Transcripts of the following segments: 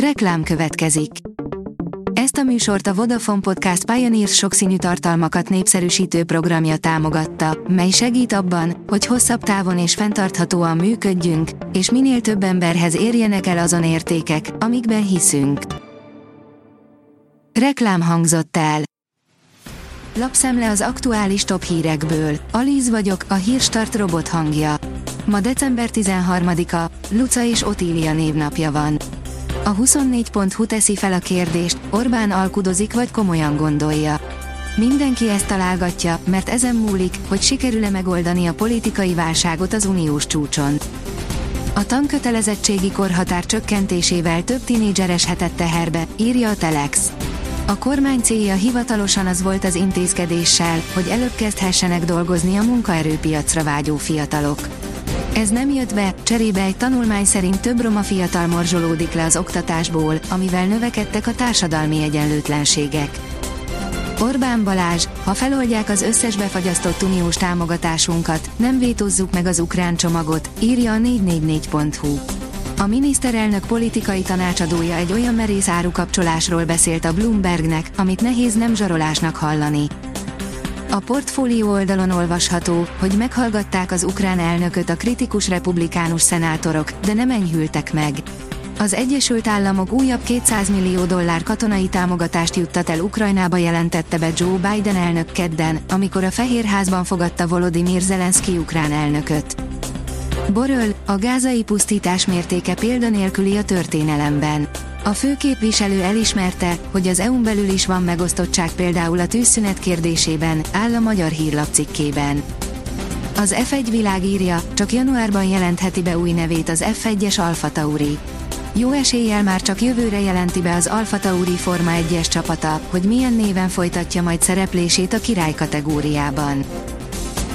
Reklám következik. Ezt a műsort a Vodafone Podcast Pioneers sokszínű tartalmakat népszerűsítő programja támogatta, mely segít abban, hogy hosszabb távon és fenntarthatóan működjünk, és minél több emberhez érjenek el azon értékek, amikben hiszünk. Reklám hangzott el. Lapszemle az aktuális top hírekből. Alíz vagyok, a hírstart robot hangja. Ma december 13-a, Luca és Otília névnapja van. A 24.hu teszi fel a kérdést, Orbán alkudozik vagy komolyan gondolja. Mindenki ezt találgatja, mert ezen múlik, hogy sikerül-e megoldani a politikai válságot az uniós csúcson. A tankötelezettségi korhatár csökkentésével több tinédzser eshetett teherbe, írja a Telex. A kormány célja hivatalosan az volt az intézkedéssel, hogy előbb kezdhessenek dolgozni a munkaerőpiacra vágyó fiatalok. Ez nem jött be, cserébe egy tanulmány szerint több roma fiatal morzsolódik le az oktatásból, amivel növekedtek a társadalmi egyenlőtlenségek. Orbán Balázs, ha feloldják az összes befagyasztott uniós támogatásunkat, nem vétozzuk meg az ukrán csomagot, írja a 444.hu. A miniszterelnök politikai tanácsadója egy olyan merész árukapcsolásról beszélt a Bloombergnek, amit nehéz nem zsarolásnak hallani. A portfólió oldalon olvasható, hogy meghallgatták az ukrán elnököt a kritikus republikánus szenátorok, de nem enyhültek meg. Az Egyesült Államok újabb 200 millió dollár katonai támogatást juttat el Ukrajnába jelentette be Joe Biden elnök kedden, amikor a Fehérházban fogadta Volodymyr Zelenszky ukrán elnököt. Boröl, a gázai pusztítás mértéke példanélküli a történelemben. A főképviselő elismerte, hogy az EU-n belül is van megosztottság például a tűzszünet kérdésében, áll a magyar hírlap cikkében. Az F1 világírja, csak januárban jelentheti be új nevét az F1-es Alfa Tauri. Jó eséllyel már csak jövőre jelenti be az Alfa Tauri Forma 1-es csapata, hogy milyen néven folytatja majd szereplését a király kategóriában.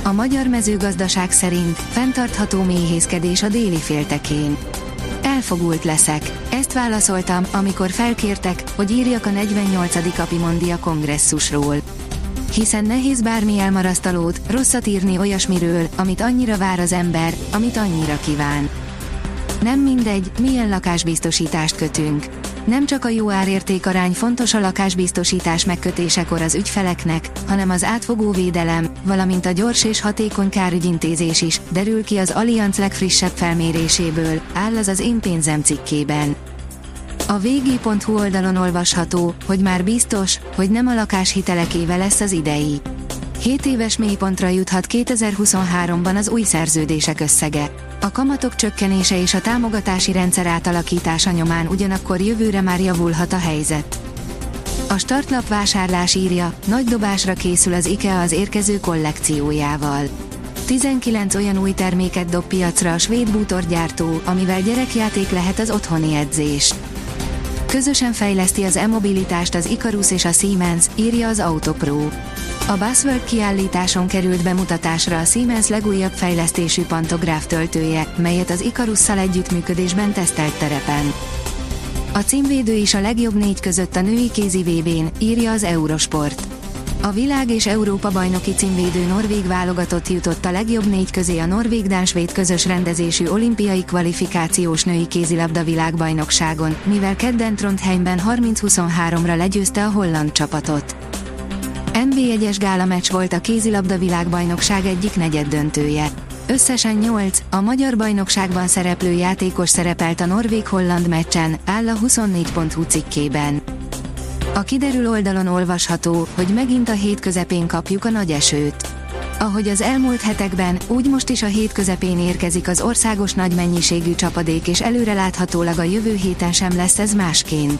A magyar mezőgazdaság szerint fenntartható méhészkedés a déli féltekén. Elfogult leszek. Ezt válaszoltam, amikor felkértek, hogy írjak a 48. Apimondia kongresszusról. Hiszen nehéz bármi elmarasztalót, rosszat írni olyasmiről, amit annyira vár az ember, amit annyira kíván. Nem mindegy, milyen lakásbiztosítást kötünk. Nem csak a jó árérték-arány fontos a lakásbiztosítás megkötésekor az ügyfeleknek, hanem az átfogó védelem, valamint a gyors és hatékony kárügyintézés is, derül ki az Allianz legfrissebb felméréséből, áll az az én pénzem cikkében. A vg.hu oldalon olvasható, hogy már biztos, hogy nem a lakáshitelek éve lesz az idei. 7 éves mélypontra juthat 2023-ban az új szerződések összege. A kamatok csökkenése és a támogatási rendszer átalakítása nyomán ugyanakkor jövőre már javulhat a helyzet. A startlap vásárlás írja, nagy dobásra készül az IKEA az érkező kollekciójával. 19 olyan új terméket dob piacra a svéd bútorgyártó, amivel gyerekjáték lehet az otthoni edzés. Közösen fejleszti az e-mobilitást az Icarus és a Siemens, írja az Autopro. A Buzzword kiállításon került bemutatásra a Siemens legújabb fejlesztésű pantográf töltője, melyet az Icarusszal együttműködésben tesztelt terepen. A címvédő is a legjobb négy között a női kézi VB-n, írja az Eurosport. A világ és Európa bajnoki címvédő norvég válogatott jutott a legjobb négy közé a norvég svéd közös rendezésű olimpiai kvalifikációs női kézilabda világbajnokságon, mivel kedden Trondheimben 30-23-ra legyőzte a holland csapatot. NB1-es gála meccs volt a kézilabda világbajnokság egyik negyed döntője. Összesen 8, a magyar bajnokságban szereplő játékos szerepelt a Norvég-Holland meccsen, áll a 24.hu cikkében. A kiderül oldalon olvasható, hogy megint a hét közepén kapjuk a nagy esőt. Ahogy az elmúlt hetekben, úgy most is a hét közepén érkezik az országos nagy mennyiségű csapadék és előreláthatólag a jövő héten sem lesz ez másként.